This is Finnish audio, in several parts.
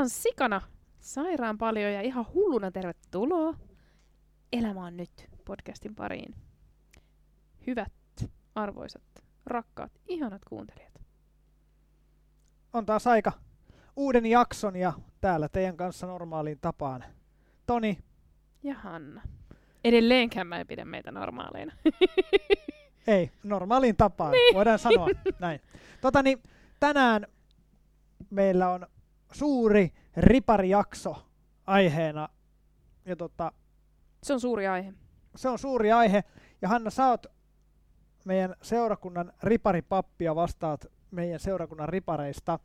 ihan sikana, sairaan paljon ja ihan hulluna tervetuloa Elämä on nyt podcastin pariin. Hyvät, arvoisat, rakkaat, ihanat kuuntelijat. On taas aika uuden jakson ja täällä teidän kanssa normaaliin tapaan. Toni. Ja Hanna. Edelleenkään mä en pidä meitä normaaleina. Ei, normaaliin tapaan, niin. voidaan sanoa näin. Tota niin, tänään meillä on suuri riparijakso aiheena. Ja tota, se on suuri aihe. Se on suuri aihe. Ja Hanna, sä oot meidän seurakunnan riparipappi ja vastaat meidän seurakunnan ripareista.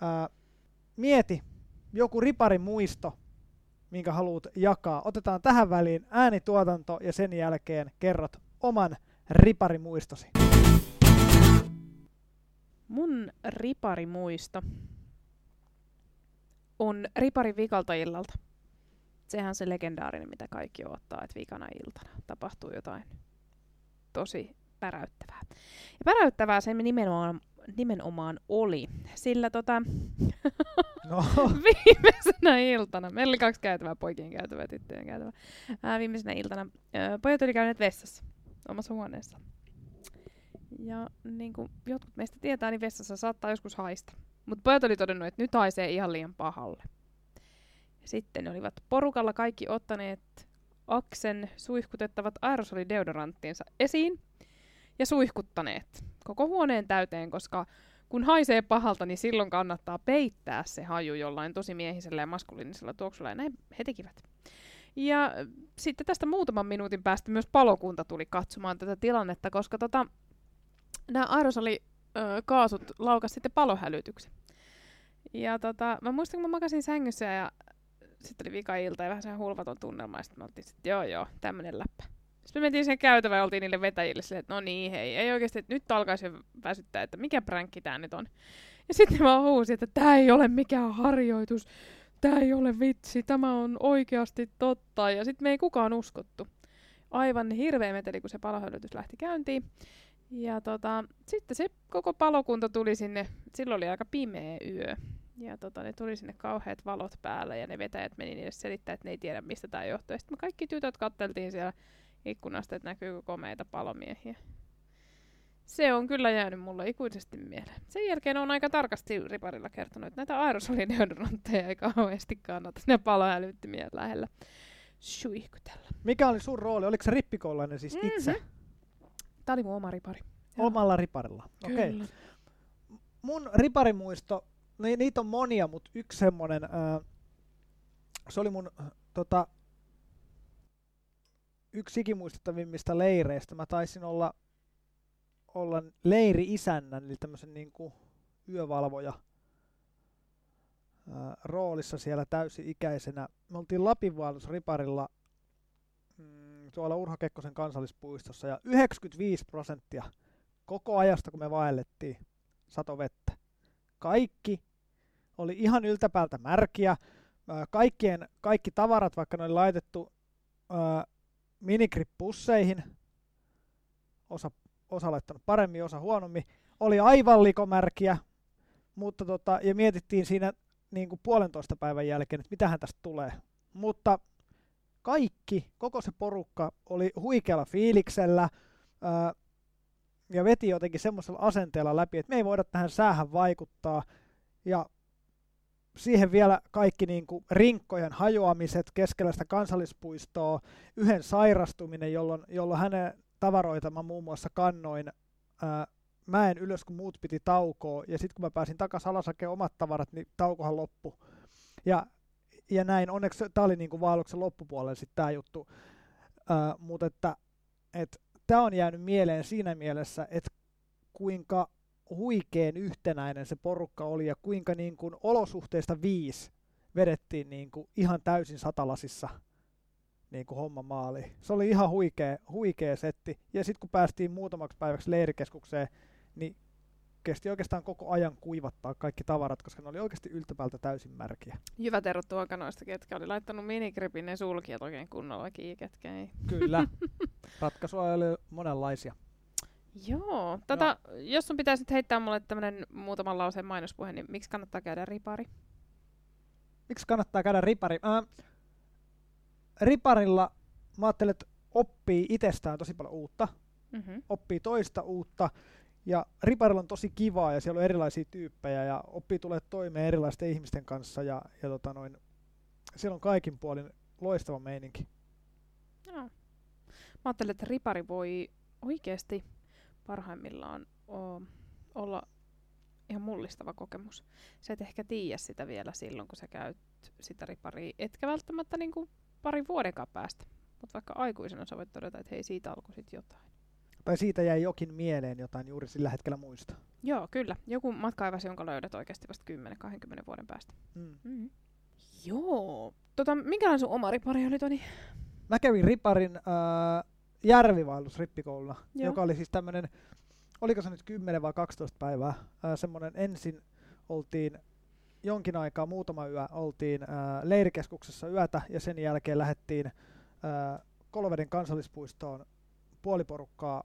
Ää, mieti joku riparin muisto, minkä haluat jakaa. Otetaan tähän väliin äänituotanto ja sen jälkeen kerrot oman riparimuistosi. Mun riparimuisto on riparin vikalta illalta. Sehän on se legendaarinen, mitä kaikki ottaa, että vikana iltana tapahtuu jotain tosi päräyttävää. Ja päräyttävää se nimenomaan, nimenomaan oli, sillä tota, no. viimeisenä iltana, meillä oli kaksi käytävää, poikien käytävää ja tyttöjen käytävää, ää, viimeisenä iltana ää, pojat oli käyneet vessassa omassa huoneessa. Ja niin kuin jotkut meistä tietää, niin vessassa saattaa joskus haista. Mutta pojat oli todennut, että nyt haisee ihan liian pahalle. Sitten ne olivat porukalla kaikki ottaneet Aksen suihkutettavat aerosolideodoranttinsa esiin ja suihkuttaneet koko huoneen täyteen, koska kun haisee pahalta, niin silloin kannattaa peittää se haju jollain tosi miehisellä ja maskuliinisella tuoksulla, ja näin he tekivät. Ja sitten tästä muutaman minuutin päästä myös palokunta tuli katsomaan tätä tilannetta, koska tota, nämä aerosolikaasut laukas sitten palohälytyksen. Ja tota, mä muistan, kun mä makasin sängyssä ja sitten oli vika-ilta ja vähän se hulvaton tunnelma, ja sitten me oltiin, että joo joo, tämmönen läppä. Sitten me mentiin sen käytävään ja oltiin niille vetäjille silleen, että no niin hei, ei oikeasti, että nyt alkaisi jo väsyttää, että mikä pränkki tää nyt on. Ja sitten vaan huusi, että tämä ei ole mikään harjoitus, tämä ei ole vitsi, tämä on oikeasti totta. Ja sitten me ei kukaan uskottu. Aivan hirveä meteli, kun se palohölytys lähti käyntiin. Ja tota, sitten se koko palokunta tuli sinne, silloin oli aika pimeä yö. Ja tota, ne tuli sinne kauheat valot päälle ja ne vetäjät meni niille selittää, että ne ei tiedä mistä tämä johtuu. Ja sitten me kaikki tytöt katteltiin siellä ikkunasta, että näkyykö komeita palomiehiä. Se on kyllä jäänyt mulle ikuisesti mieleen. Sen jälkeen on aika tarkasti riparilla kertonut, että näitä aerosolideodorantteja ei kauheasti kannata ne paloälyttimien lähellä suihkutella. Mikä oli sun rooli? Oliko se rippikoulainen siis mm-hmm. itse? Tämä oli mun oma ripari. Omalla riparilla, okei. Okay. Mun riparimuisto ni, niitä on monia, mutta yksi semmoinen, se oli mun tota, yksi ikimuistettavimmista leireistä. Mä taisin olla, olla leiri-isännän, eli tämmöisen niin kuin yövalvoja roolissa siellä täysi-ikäisenä. Me oltiin Lapinvaellusriparilla mm, tuolla Urho Kekkosen kansallispuistossa ja 95 prosenttia koko ajasta, kun me vaellettiin, sato vettä. Kaikki oli ihan yltäpäältä märkiä. Kaikkien, kaikki tavarat, vaikka ne oli laitettu minigrippusseihin, osa, osa laittanut paremmin, osa huonommin, oli aivan likomärkiä, mutta tota, ja mietittiin siinä niin kuin puolentoista päivän jälkeen, että mitähän tästä tulee. Mutta kaikki, koko se porukka oli huikealla fiiliksellä ää, ja veti jotenkin semmoisella asenteella läpi, että me ei voida tähän säähän vaikuttaa. Ja siihen vielä kaikki niin kuin rinkkojen hajoamiset keskellä sitä kansallispuistoa, yhden sairastuminen, jolloin, jolloin hänen tavaroita mä muun muassa kannoin ää, mäen ylös, kun muut piti taukoa, ja sitten kun mä pääsin takaisin alas omat tavarat, niin taukohan loppu. Ja, ja näin, onneksi tämä oli niin kuin vaelluksen loppupuolella sitten tämä juttu, mutta että et, tämä on jäänyt mieleen siinä mielessä, että kuinka huikeen yhtenäinen se porukka oli ja kuinka niin kuin olosuhteista viisi vedettiin niin kuin ihan täysin satalasissa niin kuin homma maali. Se oli ihan huikea, huikea setti. Ja sitten kun päästiin muutamaksi päiväksi leirikeskukseen, niin kesti oikeastaan koko ajan kuivattaa kaikki tavarat, koska ne oli oikeasti yltäpäältä täysin märkiä. Hyvät erot tuokanoista, ketkä oli laittanut minigripin ne sulkijat oikein kunnolla kiinni, ketkä ei. Kyllä. Ratkaisuja oli monenlaisia. Joo. Tota, no. Jos sun pitäisi nyt heittää mulle tämmönen muutaman lauseen mainospuhe, niin miksi kannattaa käydä ripari? miksi kannattaa käydä ripari? Ää, riparilla mä ajattelen, että oppii itsestään tosi paljon uutta, Mm-hmm. oppii toista uutta, ja riparilla on tosi kivaa, ja siellä on erilaisia tyyppejä, ja oppii tulee toimeen erilaisten ihmisten kanssa, ja, ja tota noin, siellä on kaikin puolin loistava meininki. Joo. Mä ajattelen, että ripari voi oikeasti parhaimmillaan o- olla ihan mullistava kokemus. Sä et ehkä tiedä sitä vielä silloin, kun sä käyt sitä riparia, etkä välttämättä niin kuin parin vuodenkaan päästä. Mutta vaikka aikuisena sä voit todeta, että hei, siitä alkoi sit jotain. Tai siitä jäi jokin mieleen jotain juuri sillä hetkellä muista. Joo, kyllä. Joku matkaivas, jonka löydät oikeasti vasta 10-20 vuoden päästä. Mm. Mm-hmm. Joo. Tota, minkälainen sun oma ripari oli, Toni? Mä kävin riparin äh, järvivaellus rippikoululla, Joo. joka oli siis tämmönen, oliko se nyt 10 vai 12 päivää, äh, semmonen ensin oltiin jonkin aikaa, muutama yö, oltiin äh, leirikeskuksessa yötä ja sen jälkeen lähdettiin äh, Koloveden kansallispuistoon puoliporukkaa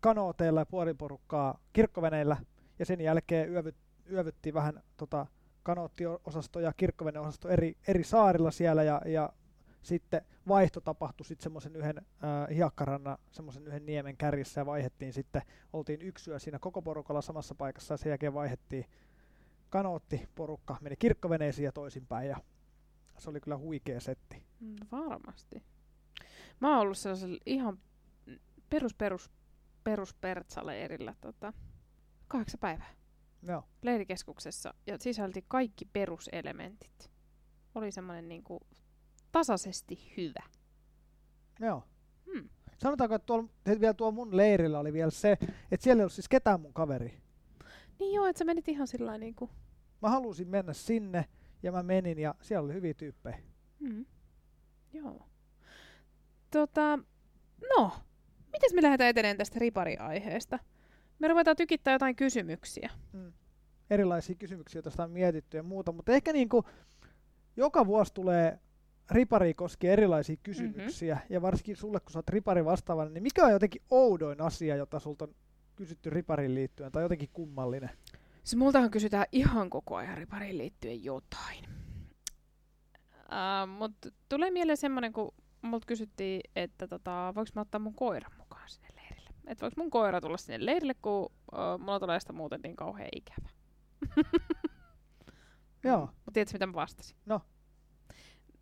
kanooteilla ja puoliporukkaa kirkkoveneillä ja sen jälkeen yövyt, yövyttiin vähän tota, kanoottiosasto ja kirkkoveneosasto eri, eri saarilla siellä ja, ja sitten vaihto tapahtui sitten semmoisen yhden äh, hiekkarannan, semmoisen yhden niemen kärjessä ja vaihettiin sitten, oltiin yksi yö siinä koko porukalla samassa paikassa ja sen jälkeen vaihettiin kanoottiporukka, meni kirkkoveneisiin ja toisinpäin ja se oli kyllä huikea setti. Mm, varmasti. Mä oon ollut sellaisella ihan perus perus perus pertsaleirillä tota, kahdeksan päivää Joo, leirikeskuksessa ja sisälti kaikki peruselementit. Oli semmoinen niinku tasaisesti hyvä. joo. Hmm. Sanotaanko, että tuolla, että vielä tuolla mun leirillä oli vielä se, että siellä ei ollut siis ketään mun kaveri. Niin joo, että sä menit ihan sillä lailla niinku... Mä halusin mennä sinne ja mä menin ja siellä oli hyviä tyyppejä. Mm. Joo. Tota, no, miten me lähdetään eteneen tästä ripariaiheesta? Me ruvetaan tykittää jotain kysymyksiä. Mm. Erilaisia kysymyksiä, joita on mietitty ja muuta, mutta ehkä niin kuin joka vuosi tulee ripari koskien erilaisia kysymyksiä, mm-hmm. ja varsinkin sulle, kun sä oot ripari vastaavana, niin mikä on jotenkin oudoin asia, jota sulta on kysytty ripariin liittyen, tai jotenkin kummallinen? Siis multahan kysytään ihan koko ajan ripariin liittyen jotain. Uh, Mutta tulee mieleen semmoinen, kun multa kysyttiin, että tota, voiko mä ottaa mun koiran mukaan sinne leirille. Että voiko mun koira tulla sinne leirille, kun uh, mulla tulee sitä muuten niin kauhean ikävä. Joo. Mutta tiedätkö, mitä mä vastasin? No.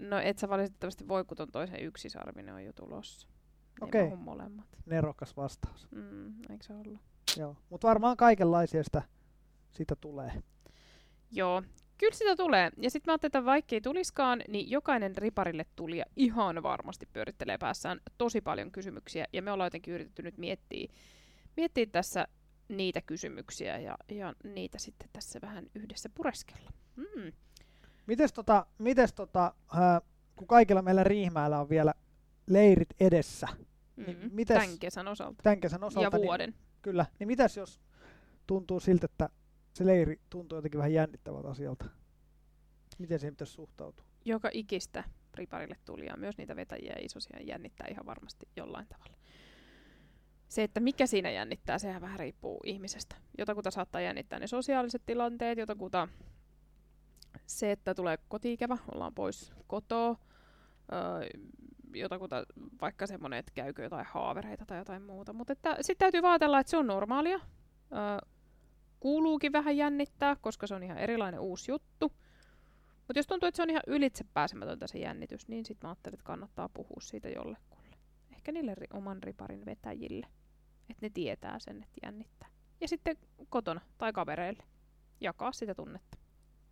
No et sä valitettavasti voi, kun toisen yksisarvinen on jo tulossa. Niin Okei. haluan molemmat. Nerokas vastaus. Mm, eikö se ollut? Joo. Mutta varmaan kaikenlaisia sitä, sitä tulee. Joo, kyllä sitä tulee. Ja sitten mä ajattelin, että vaikkei tuliskaan, niin jokainen riparille tulija ihan varmasti pyörittelee päässään tosi paljon kysymyksiä. Ja me ollaan jotenkin yritetty nyt miettiä, miettiä tässä niitä kysymyksiä ja, ja niitä sitten tässä vähän yhdessä pureskella. Mm. Mites tota, mites tota ää, kun kaikilla meillä Riihimäellä on vielä leirit edessä, Niin Mm. mites- Tämän kesän osalta. tämän kesän osalta, ja niin, vuoden. kyllä, niin mitäs jos tuntuu siltä, että se leiri tuntuu jotenkin vähän jännittävältä asialta? Miten siihen pitäisi suhtautua? Joka ikistä riparille tulijaa, myös niitä vetäjiä ja isosia jännittää ihan varmasti jollain tavalla. Se, että mikä siinä jännittää, sehän vähän riippuu ihmisestä. Jotakuta saattaa jännittää ne sosiaaliset tilanteet, jotakuta se, että tulee kotiikävä, ollaan pois kotoa, öö, jotakuta vaikka semmoinen, että käykö jotain haavereita tai jotain muuta. Mutta sitten täytyy vaatella, että se on normaalia. Öö, kuuluukin vähän jännittää, koska se on ihan erilainen uusi juttu. Mutta jos tuntuu, että se on ihan ylitse pääsemätöntä se jännitys, niin sitten mä ajattelin, että kannattaa puhua siitä jollekulle. Ehkä niille ri- oman riparin vetäjille. Että ne tietää sen, että jännittää. Ja sitten kotona tai kavereille. Jakaa sitä tunnetta.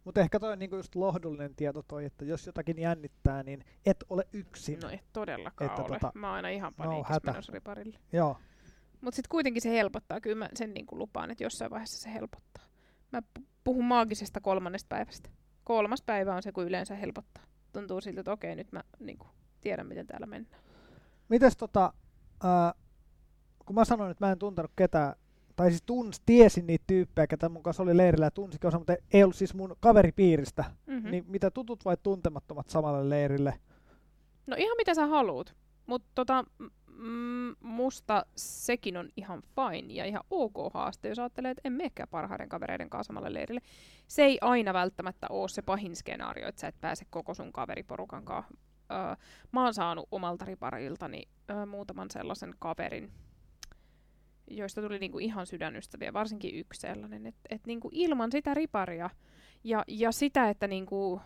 Mutta ehkä toi on niinku just lohdullinen tieto toi, että jos jotakin jännittää, niin et ole yksin. No ei todellakaan Että ole. tota, Mä oon aina ihan no, paniikissa hätä. menossa riparille. Joo. Mutta sitten kuitenkin se helpottaa. Kyllä mä sen niin kuin lupaan, että jossain vaiheessa se helpottaa. Mä pu- puhun maagisesta kolmannesta päivästä. Kolmas päivä on se, kun yleensä helpottaa. Tuntuu siltä, että okei, nyt mä niin kuin, tiedän, miten täällä mennään. Mites tota, ää, kun mä sanoin, että mä en tuntenut ketään, tai siis tuns, tiesin niitä tyyppejä, ketä mun kanssa oli leirillä ja tunsikin osa, mutta ei ollut siis mun kaveripiiristä. Mm-hmm. Niin mitä tutut vai tuntemattomat samalle leirille? No ihan mitä sä haluut. Mutta tota, m- mm, musta sekin on ihan fine ja ihan ok haaste, jos ajattelee, että en menekään parhaiden kavereiden kanssa samalle leirille. Se ei aina välttämättä ole se pahin skenaario, että sä et pääse koko sun kaveriporukan kanssa. Öö, mä oon saanut omalta ripariltani öö, muutaman sellaisen kaverin, joista tuli niinku ihan sydänystäviä, varsinkin yksi sellainen, että et niinku ilman sitä riparia ja, ja sitä, että niinku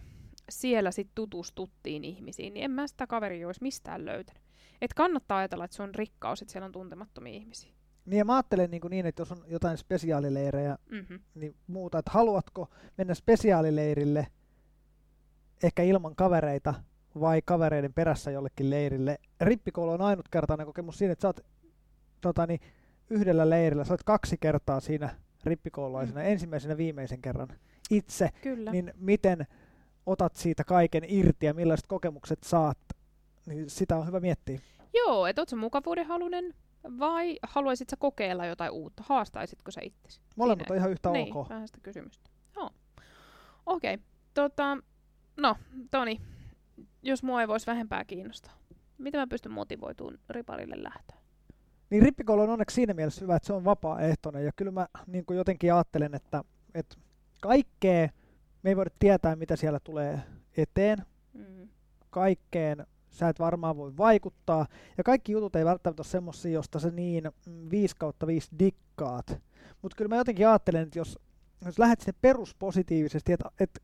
siellä sit tutustuttiin ihmisiin, niin en mä sitä kaveria olisi mistään löytänyt. Et kannattaa ajatella, että se on rikkaus, että siellä on tuntemattomia ihmisiä. Niin ja mä ajattelen niin, niin että jos on jotain spesiaalileirejä, Mm-hmm. niin muuta, että haluatko mennä spesiaalileirille ehkä ilman kavereita vai kavereiden perässä jollekin leirille. Rippikoulu on ainutkertainen kokemus siinä, että sä oot tota, niin, yhdellä leirillä, sä oot kaksi kertaa siinä rippikoululaisena, Mm. ensimmäisenä viimeisen kerran itse, Kyllä. niin miten otat siitä kaiken irti ja millaiset kokemukset saat, niin sitä on hyvä miettiä. Joo, että oot sä mukavuudenhalunen vai haluaisit sä kokeilla jotain uutta? Haastaisitko sä itsesi? Molemmat on ihan yhtä niin, ok. vähän sitä kysymystä. Joo. Okei. Okay. Tota, no, Toni, jos mua ei voisi vähempää kiinnostaa, miten mä pystyn motivoitumaan riparille lähtöön? Niin rippikoulu on onneksi siinä mielessä hyvä, että se on vapaaehtoinen ja kyllä mä niin kuin jotenkin ajattelen, että, että kaikkea me ei voida tietää, mitä siellä tulee eteen. Mm. Kaikkeen sä et varmaan voi vaikuttaa. Ja kaikki jutut ei välttämättä ole semmosia, josta sä niin mm, 5 kautta 5 dikkaat. Mutta kyllä mä jotenkin ajattelen, että jos, jos lähdet sinne peruspositiivisesti, että, että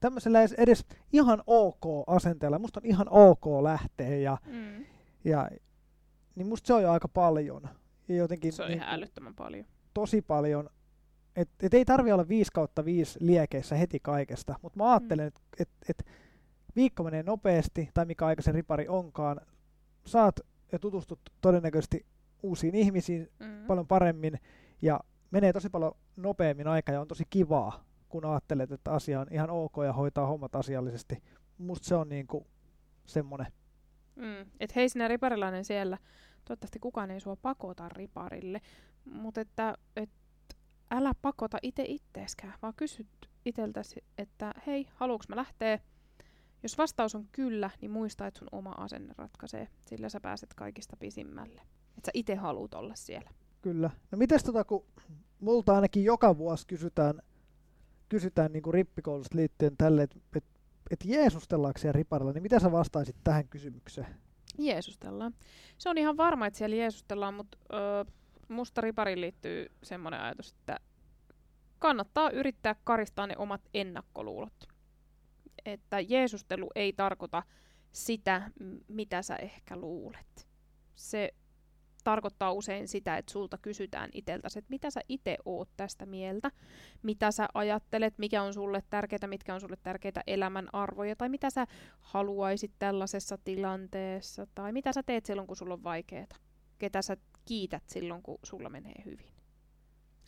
tämmöisellä edes, edes ihan ok asenteella, musta on ihan ok lähteä ja, Mm. ja niin musta se on jo aika paljon. Ja jotenkin Se on niin ihan älyttömän paljon. tosi paljon. Et, et ei tarvi olla 5 kautta 5 liekeissä heti kaikesta, mutta mä ajattelen, että et, et viikko menee nopeasti, tai mikä aika se ripari onkaan, saat ja tutustut todennäköisesti uusiin ihmisiin Mm. paljon paremmin, ja menee tosi paljon nopeammin aika, ja on tosi kivaa, kun ajattelet, että asia on ihan ok ja hoitaa hommat asiallisesti. Musta se on niinku semmonen. Mm. Et hei sinä riparilainen siellä, toivottavasti kukaan ei sua pakota riparille, mutta että et, älä pakota itse itteeskään, vaan kysyt iteltäsi, että hei, haluuks mä lähteä? Jos vastaus on kyllä, niin muista, että sun oma asenne ratkaisee, sillä sä pääset kaikista pisimmälle. Että sä itse haluut olla siellä. Kyllä. No mites tota, kun multa ainakin joka vuosi kysytään, kysytään niin kuin rippikoulusta liittyen tälle, että et, et jeesustellaanko siellä riparilla, niin mitä sä vastaisit tähän kysymykseen? Jeesustellaan. Se on ihan varma, että siellä jeesustellaan, mutta öö, musta ripariin liittyy semmoinen ajatus, että kannattaa yrittää karistaa ne omat ennakkoluulot. Että jeesustelu ei tarkoita sitä, mitä sä ehkä luulet. Se tarkoittaa usein sitä, että sulta kysytään iteltäsi, että mitä sä itse oot tästä mieltä, mitä sä ajattelet, mikä on sulle tärkeää, mitkä on sulle tärkeitä elämän arvoja, tai mitä sä haluaisit tällaisessa tilanteessa, tai mitä sä teet silloin, kun sulla on vaikeaa, ketä sä kiität silloin, kun sulla menee hyvin.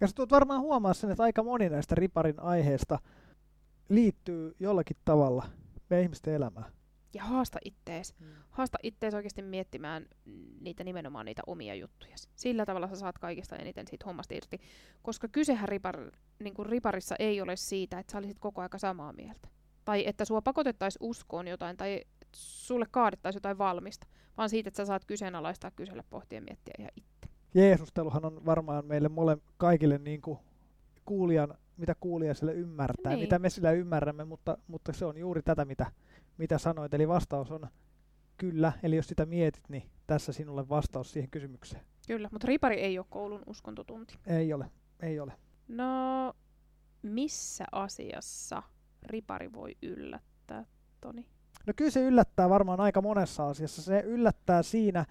Ja sä tulet varmaan huomaa sen, että aika moni näistä riparin aiheista liittyy jollakin tavalla meidän ihmisten elämään. Ja haasta ittees. Haasta ittees oikeasti miettimään niitä nimenomaan niitä omia juttuja. Sillä tavalla sä saat kaikista eniten siitä hommasta irti. Koska kysehän ripar, niin kuin riparissa ei ole siitä, että sä olisit koko aika samaa mieltä. Tai että sua pakotettaisiin uskoon jotain, tai sulle kaadettaisiin jotain valmista. Vaan siitä, että sä saat kyseenalaistaa, kysellä, pohtia ja miettiä ihan itse. Jeesusteluhan on varmaan meille mole, kaikille niin kuin kuulijan, mitä kuulija sille ymmärtää, Niin. mitä me sillä ymmärrämme, mutta, mutta se on juuri tätä, mitä, mitä sanoit. Eli vastaus on kyllä, eli jos sitä mietit, niin tässä sinulle vastaus siihen kysymykseen. Kyllä, mutta ripari ei ole koulun uskontotunti. Ei ole, ei ole. No, missä asiassa ripari voi yllättää, Toni? No kyllä se yllättää varmaan aika monessa asiassa. Se yllättää siinä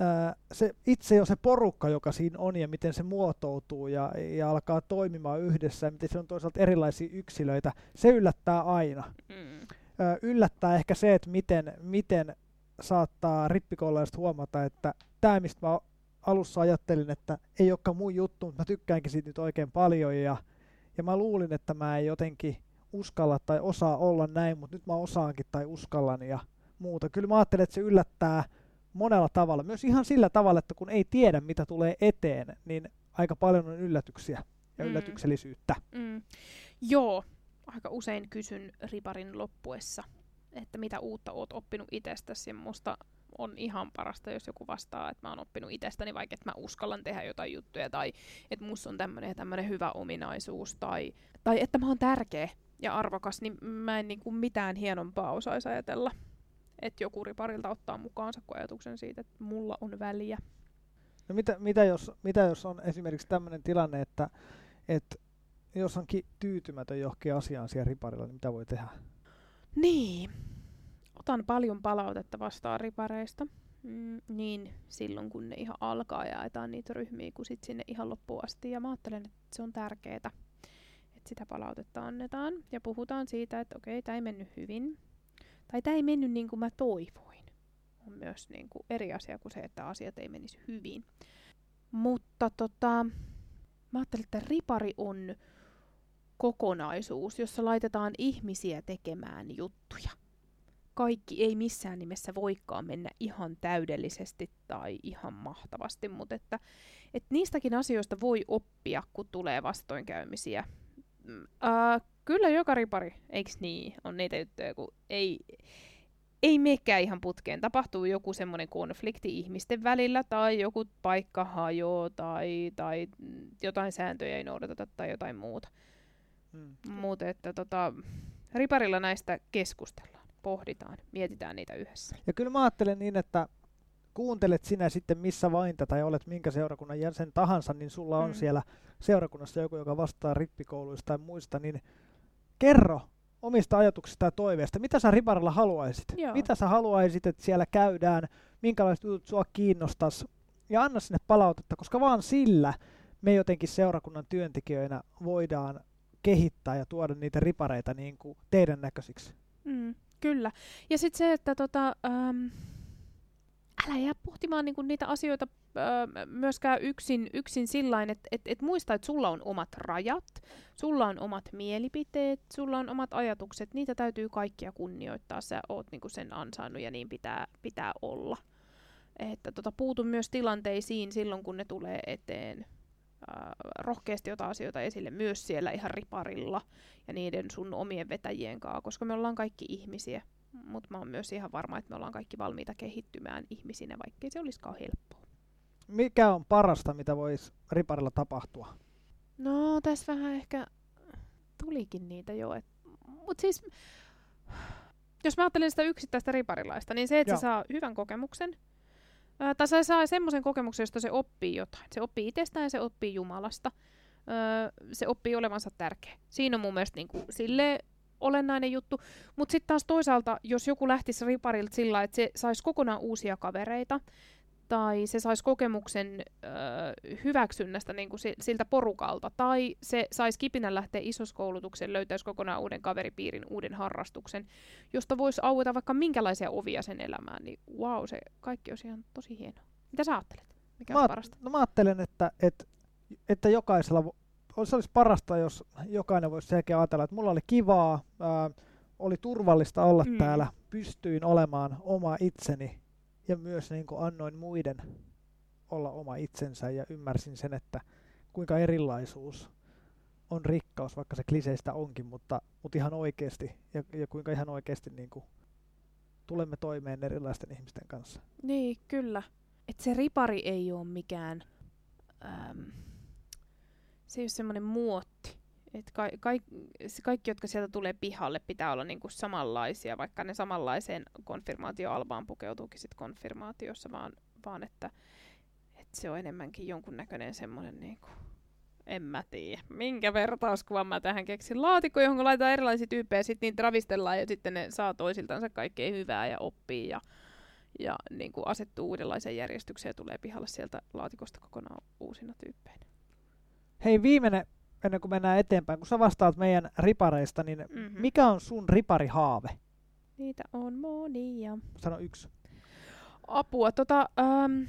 ää, se itse jo se porukka, joka siinä on ja miten se muotoutuu ja, ja alkaa toimimaan yhdessä ja miten se on toisaalta erilaisia yksilöitä. Se yllättää aina. Mm. Yllättää ehkä se, että miten, miten saattaa rippikoululaiset huomata, että tämä, mistä mä alussa ajattelin, että ei olekaan mun juttu, mutta mä tykkäänkin siitä nyt oikein paljon ja, ja mä luulin, että mä en jotenkin uskalla tai osaa olla näin, mutta nyt mä osaankin tai uskallan ja muuta. Kyllä mä ajattelen, että se yllättää monella tavalla. Myös ihan sillä tavalla, että kun ei tiedä, mitä tulee eteen, niin aika paljon on yllätyksiä ja Mm. yllätyksellisyyttä. Mm. Joo, aika usein kysyn riparin loppuessa, että mitä uutta oot oppinut itsestäsi. Ja musta on ihan parasta, jos joku vastaa, että mä oon oppinut itsestäni, vaikka että mä uskallan tehdä jotain juttuja, tai että musta on tämmöinen tämmöinen hyvä ominaisuus, tai, tai että mä oon tärkeä ja arvokas, niin mä en niin kuin mitään hienompaa osaisi ajatella, että joku riparilta ottaa mukaansa kuin ajatuksen siitä, että mulla on väliä. No mitä, mitä, jos, mitä jos on esimerkiksi tämmöinen tilanne, että, että jos onkin tyytymätön johonkin asiaan siellä riparilla, niin mitä voi tehdä? Niin, otan paljon palautetta vastaan ripareista. Mm, niin silloin, kun ne ihan alkaa ja ajetaan niitä ryhmiä, kun sit sinne ihan loppuun asti. Ja mä ajattelen, että se on tärkeää, että sitä palautetta annetaan. Ja puhutaan siitä, että okei, tämä ei mennyt hyvin. Tai tämä ei mennyt niin kuin mä toivoin. On myös niin kuin eri asia kuin se, että asiat ei menisi hyvin. Mutta tota, mä ajattelin, että ripari on kokonaisuus, jossa laitetaan ihmisiä tekemään juttuja. Kaikki ei missään nimessä voikaan mennä ihan täydellisesti tai ihan mahtavasti, mutta että, että niistäkin asioista voi oppia, kun tulee vastoinkäymisiä. Äh, kyllä joka ripari, eikö niin, on niitä juttuja, kun ei, ei mekään ihan putkeen. Tapahtuu joku semmoinen konflikti ihmisten välillä, tai joku paikka hajoaa, tai, tai jotain sääntöjä ei noudateta, tai jotain muuta. Mm. Mutta että tota, riparilla näistä keskustellaan, pohditaan, mietitään niitä yhdessä. Ja kyllä mä ajattelen niin, että kuuntelet sinä sitten missä vainta tai olet minkä seurakunnan jäsen tahansa, niin sulla on mm. siellä seurakunnassa joku, joka vastaa rippikouluista tai muista, niin kerro omista ajatuksista ja toiveista. Mitä sä riparilla haluaisit? Joo. Mitä sä haluaisit, että siellä käydään? Minkälaiset jutut sua kiinnostas? Ja anna sinne palautetta, koska vaan sillä me jotenkin seurakunnan työntekijöinä voidaan kehittää ja tuoda niitä ripareita niin kuin teidän näköisiksi. Mm, kyllä. Ja sitten se, että tota, ähm, älä jää pohtimaan niinku niitä asioita äh, myöskään yksin, yksin sillä että et, et muista, että sulla on omat rajat, sulla on omat mielipiteet, sulla on omat ajatukset, niitä täytyy kaikkia kunnioittaa, sä oot niinku sen ansainnut ja niin pitää, pitää olla. Että tota, puutu myös tilanteisiin silloin, kun ne tulee eteen äh, rohkeasti ota asioita esille myös siellä ihan riparilla ja niiden sun omien vetäjien kanssa, koska me ollaan kaikki ihmisiä. Mutta mä oon myös ihan varma, että me ollaan kaikki valmiita kehittymään ihmisinä, vaikkei se olisikaan helppoa. Mikä on parasta, mitä voisi riparilla tapahtua? No, tässä vähän ehkä tulikin niitä jo. Et... Mutta siis, jos mä ajattelen sitä yksittäistä riparilaista, niin se, että Joo. se saa hyvän kokemuksen, Ää, tai se saa semmoisen kokemuksen, josta se oppii jotain. Se oppii itsestään ja se oppii Jumalasta. Öö, se oppii olevansa tärkeä. Siinä on mun mielestä niin kuin, sille olennainen juttu. Mutta sitten taas toisaalta, jos joku lähtisi riparilta sillä että se saisi kokonaan uusia kavereita, tai se saisi kokemuksen ö, hyväksynnästä niin kuin siltä porukalta, tai se saisi kipinä lähteä isoskoulutukseen, löytäisi kokonaan uuden kaveripiirin, uuden harrastuksen, josta voisi aueta vaikka minkälaisia ovia sen elämään, niin wow, se kaikki olisi ihan tosi hienoa. Mitä sä ajattelet? Mikä mä, parasta? No mä ajattelen, että, että, että jokaisella se olisi parasta, jos jokainen voisi selkeä ajatella, että mulla oli kivaa, ää, oli turvallista olla mm. täällä, pystyin olemaan oma itseni ja myös niin kuin annoin muiden olla oma itsensä ja ymmärsin sen, että kuinka erilaisuus on rikkaus, vaikka se kliseistä onkin, mutta, mutta ihan oikeasti ja, ja kuinka ihan oikeasti niin kuin tulemme toimeen erilaisten ihmisten kanssa. Niin, kyllä. Et se ripari ei ole mikään, äm, se ei ole semmoinen muotti. Et ka- ka- kaikki, jotka sieltä tulee pihalle, pitää olla niinku samanlaisia, vaikka ne samanlaiseen konfirmaatioalbaan pukeutuukin sit konfirmaatiossa, vaan, vaan että, että se on enemmänkin jonkunnäköinen semmoinen niinku, en mä tiedä, minkä vertauskuvan mä tähän keksin. Laatikko, johon laitetaan erilaisia tyyppejä, sitten niitä ravistellaan ja sitten ne saa toisiltansa kaikkea hyvää ja oppii ja, ja niin kuin asettuu uudenlaiseen järjestykseen ja tulee pihalle sieltä laatikosta kokonaan uusina tyyppeinä. Hei, viimeinen ennen kuin mennään eteenpäin, kun sä vastaat meidän ripareista, niin mm-hmm. mikä on sun riparihaave? Niitä on monia. Sano yksi. Apua. Tota, ähm,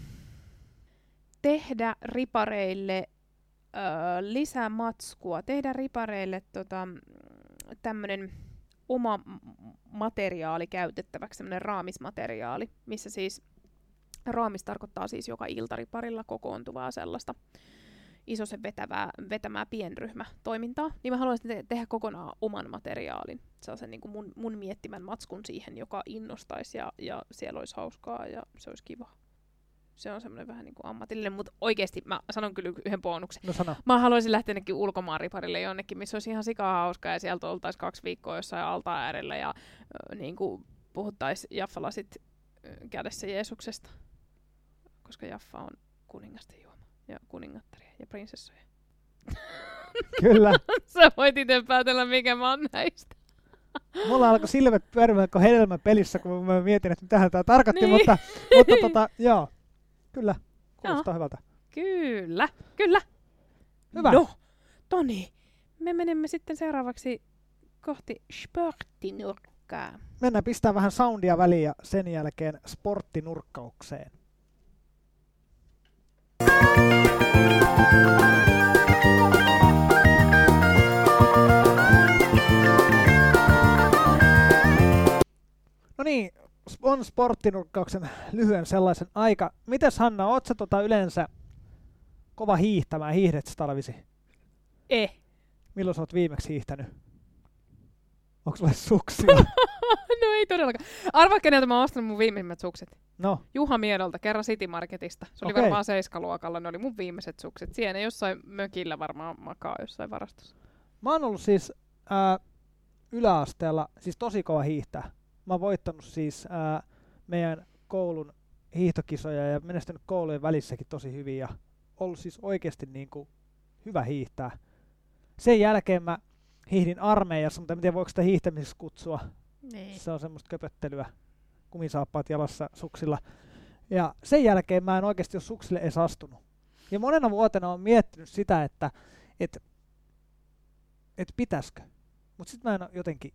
tehdä ripareille äh, lisää matskua. Tehdä ripareille tota, tämmöinen oma materiaali käytettäväksi, semmoinen raamismateriaali, missä siis raamis tarkoittaa siis joka iltariparilla kokoontuvaa sellaista isosen vetävää, vetämää pienryhmätoimintaa, niin mä haluaisin te- tehdä kokonaan oman materiaalin. sellaisen niin kuin mun, mun miettimän matskun siihen, joka innostaisi ja, ja siellä olisi hauskaa ja se olisi kiva. Se on semmoinen vähän niin kuin ammatillinen, mutta oikeasti mä sanon kyllä yhden bonuksen. No sano. Mä haluaisin lähteä jonnekin ulkomaanriparille jonnekin, missä olisi ihan sikaa hauskaa ja sieltä oltaisiin kaksi viikkoa jossain altaan äärellä ja äh, niin kuin puhuttaisiin Jaffalasit kädessä Jeesuksesta. Koska Jaffa on kuningasten ja kuningattaria ja prinsessoja. Kyllä. Sä voit itse päätellä, mikä mä oon näistä. Mulla alkoi silmät pyörimään kuin hedelmä pelissä, kun mä mietin, että mitä tämä tarkoitti, Niin. mutta, mutta tota, joo. Kyllä. Kuulostaa hyvältä. Kyllä, kyllä. Hyvä. No, Toni, me menemme sitten seuraavaksi kohti sporttinurkkaa. Mennään pistää vähän soundia väliin ja sen jälkeen sporttinurkkaukseen. No niin, on sporttinurkkauksen lyhyen sellaisen aika. Mites Hanna, oot sä tota yleensä kova hiihtämään, hiihdet talvisi? Eh. Milloin sä oot viimeksi hiihtänyt? Onko sulle suksia? no ei todellakaan. Arvaa, keneltä mä oon ostanut mun viimeisimmät sukset. No, Juha Miedolta, kerran City Marketista. Se oli Okei. varmaan seiskaluokalla, ne oli mun viimeiset sukset. Siellä jossain mökillä varmaan makaa jossain varastossa. Mä oon ollut siis ää, yläasteella siis tosi kova hiihtää. Mä oon voittanut siis ää, meidän koulun hiihtokisoja ja menestynyt koulujen välissäkin tosi hyvin ja ollut siis oikeasti niin kuin hyvä hiihtää. Sen jälkeen mä hiihdin armeijassa, mutta en tiedä voiko sitä hiihtämiseksi kutsua. Niin. Se on semmoista köpöttelyä, kumisaappaat jalassa suksilla. Ja sen jälkeen mä en oikeasti ole suksille edes astunut. Ja monena vuotena on miettinyt sitä, että et, et pitäisikö. Mutta sitten mä en ole jotenkin...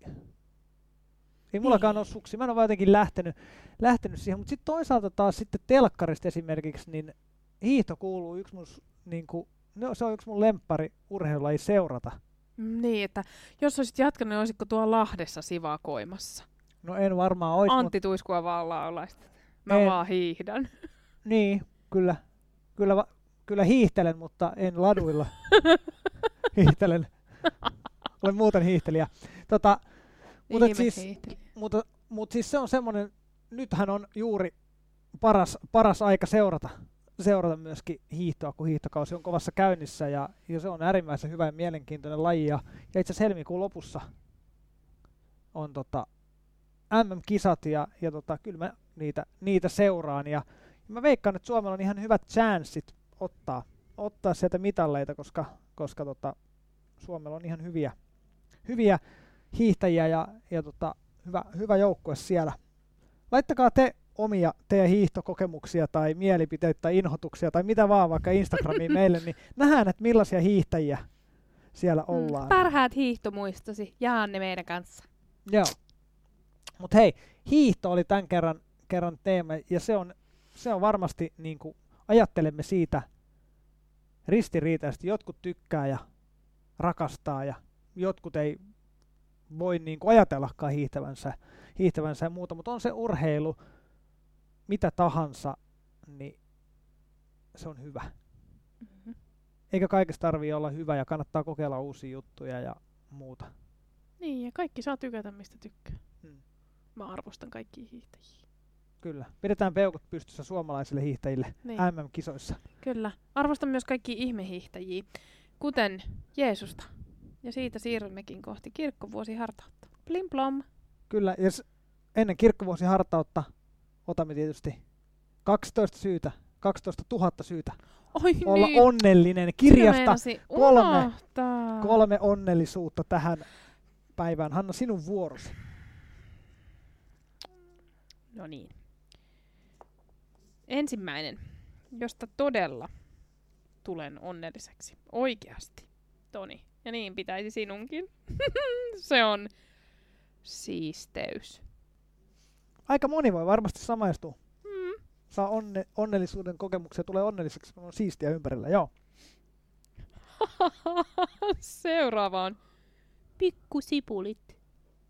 Ei mullakaan Niin. ole suksi. Mä en ole vaan jotenkin lähtenyt, lähtenyt siihen. Mutta sitten toisaalta taas sitten telkkarista esimerkiksi, niin hiihto kuuluu yksi mun, s- niinku, no, se on yksi mun lemppari urheilulaji seurata. Mm, Niin, että jos olisit jatkanut, niin olisitko tuolla Lahdessa sivakoimassa? No en varmaan olisi, Antti Tuiskua vaan laulaista. Mä En. vaan hiihdän. Niin, kyllä. Kyllä, va- kyllä hiihtelen, mutta en laduilla. hiihtelen. Olen muuten hiihtelijä. Tota, mutta, siis, hiihtelijä. mutta, mutta siis se on semmoinen, nythän on juuri paras, paras aika seurata, seurata myöskin hiihtoa, kun hiihtokausi on kovassa käynnissä ja, ja se on äärimmäisen hyvä ja mielenkiintoinen laji. Ja, ja itse asiassa helmikuun lopussa on tota, MM-kisat ja, ja tota, kyllä mä niitä, niitä seuraan. Ja, mä veikkaan, että Suomella on ihan hyvät chanssit ottaa, ottaa sieltä mitalleita, koska, koska tota, Suomella on ihan hyviä, hyviä hiihtäjiä ja, ja tota, hyvä, hyvä joukkue siellä. Laittakaa te omia teidän hiihtokokemuksia tai mielipiteitä tai inhotuksia tai mitä vaan vaikka Instagramiin meille, niin nähdään, että millaisia hiihtäjiä siellä ollaan. Mm, parhaat hiihtomuistosi, jaa ne meidän kanssa. Joo. Mutta hei, hiihto oli tämän kerran, kerran teema ja se on, se on varmasti, niin kuin ajattelemme siitä ristiriitaisesti. Jotkut tykkää ja rakastaa ja jotkut ei voi niin kuin ajatellakaan hiihtävänsä, hiihtävänsä ja muuta, mutta on se urheilu mitä tahansa, niin se on hyvä. Mm-hmm. Eikä kaikesta tarvii olla hyvä ja kannattaa kokeilla uusia juttuja ja muuta. Niin, ja kaikki saa tykätä, mistä tykkää. Mä arvostan kaikkia hiihtäjiä. Kyllä. Pidetään peukut pystyssä suomalaisille hiihtäjille Niin, MM-kisoissa. kyllä. Arvostan myös kaikki ihmehiihtäjiä, kuten Jeesusta. Ja siitä siirrymmekin kohti kirkkovuosihartautta. Plim plom. Kyllä, ja ennen kirkkovuosihartautta otamme tietysti 12 syytä, 12 000 syytä Oi olla niin. onnellinen. Kirjasta kolme- kolme onnellisuutta tähän päivään. Hanna, sinun vuorosi. No niin. Ensimmäinen, josta todella tulen onnelliseksi. Oikeasti, Toni. Ja niin pitäisi sinunkin. Se on siisteys. Aika moni voi varmasti samaistua. Mm. Saa onne, onnellisuuden kokemuksia, tulee onnelliseksi, kun on siistiä ympärillä. Joo. Seuraava on pikkusipulit.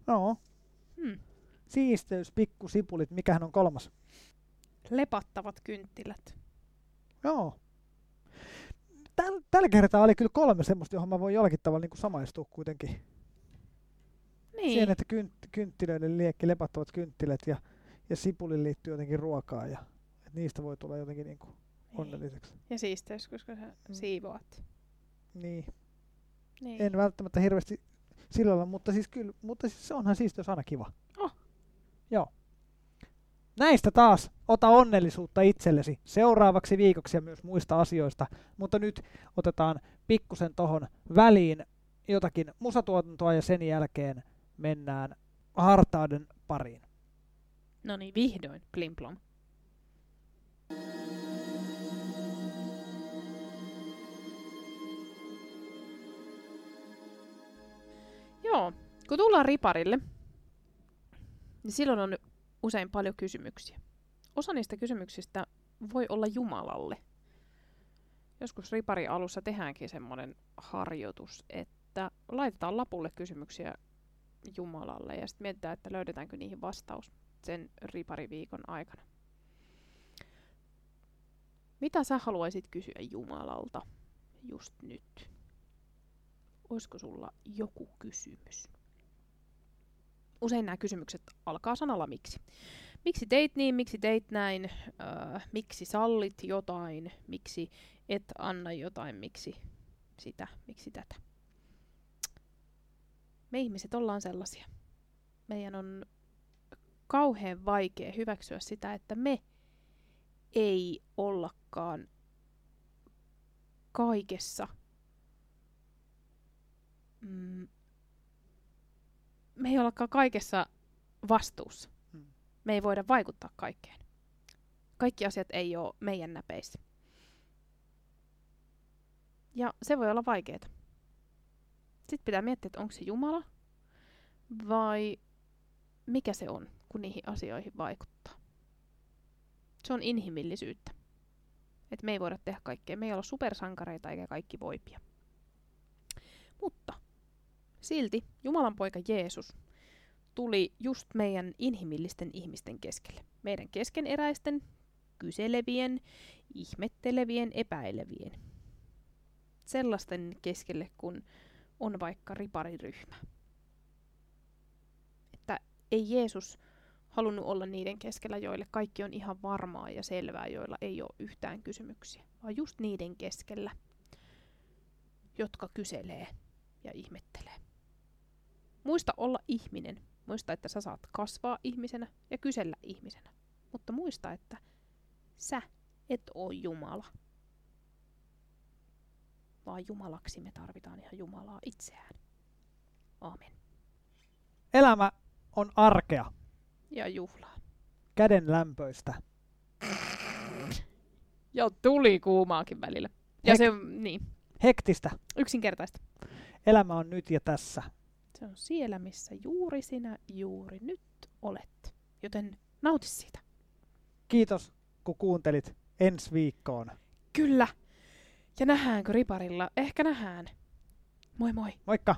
No, Hmm. Siisteys, pikkusipulit, mikähän on kolmas? Lepattavat kynttilät. Joo. Täl, tällä kertaa oli kyllä kolme semmoista, johon mä voin jollakin tavalla niin kuin samaistua kuitenkin. Niin. Siihen, että kynt, kynttilöiden liekki, lepattavat kynttilät ja, ja sipulin liittyy jotenkin ruokaa ja että niistä voi tulla jotenkin niin kuin onnelliseksi. Ja siisteys, koska sä Mm. siivoat. Niin. Niin. En välttämättä hirveästi sillä lailla, mutta siis kyllä, mutta siis se onhan siisteys aina kiva. Joo. Näistä taas ota onnellisuutta itsellesi seuraavaksi viikoksi ja myös muista asioista, mutta nyt otetaan pikkusen tohon väliin jotakin musatuotantoa ja sen jälkeen mennään hartauden pariin. No niin, vihdoin. Plimplom. Joo, kun tullaan riparille, niin silloin on usein paljon kysymyksiä. Osa niistä kysymyksistä voi olla Jumalalle. Joskus ripari alussa tehdäänkin semmoinen harjoitus, että laitetaan lapulle kysymyksiä Jumalalle ja sitten mietitään, että löydetäänkö niihin vastaus sen ripariviikon aikana. Mitä sä haluaisit kysyä Jumalalta just nyt? Olisiko sulla joku kysymys? Usein nämä kysymykset alkaa sanalla miksi. Miksi teit niin, miksi teit näin, öö, miksi sallit jotain, miksi et anna jotain, miksi sitä, miksi tätä. Me ihmiset ollaan sellaisia. Meidän on kauhean vaikea hyväksyä sitä, että me ei ollakaan kaikessa. Mm, me ei ollakaan kaikessa vastuussa. Mm. Me ei voida vaikuttaa kaikkeen. Kaikki asiat ei ole meidän näpeissä. Ja se voi olla vaikeaa. Sitten pitää miettiä, että onko se Jumala vai mikä se on, kun niihin asioihin vaikuttaa. Se on inhimillisyyttä. Että me ei voida tehdä kaikkea. Me ei olla supersankareita eikä kaikki voipia. Mutta silti Jumalan poika Jeesus tuli just meidän inhimillisten ihmisten keskelle. Meidän keskeneräisten, kyselevien, ihmettelevien, epäilevien. Sellaisten keskelle, kun on vaikka ripariryhmä. Että ei Jeesus halunnut olla niiden keskellä, joille kaikki on ihan varmaa ja selvää, joilla ei ole yhtään kysymyksiä, vaan just niiden keskellä, jotka kyselee ja ihmettelee. Muista olla ihminen. Muista, että sä saat kasvaa ihmisenä ja kysellä ihmisenä. Mutta muista, että sä et oo Jumala. Vaan Jumalaksi me tarvitaan ihan Jumalaa itseään. Aamen. Elämä on arkea, Ja juhlaa. käden lämpöistä. Ja tuli kuumaakin välillä. Ja Hek- se, niin, Hektistä. yksinkertaista. Elämä on nyt ja tässä. Se on siellä, missä juuri sinä juuri nyt olet. Joten nauti siitä. Kiitos, kun kuuntelit ensi viikkoon. Kyllä. Ja nähdäänkö riparilla? Ehkä nähdään. Moi moi. Moikka!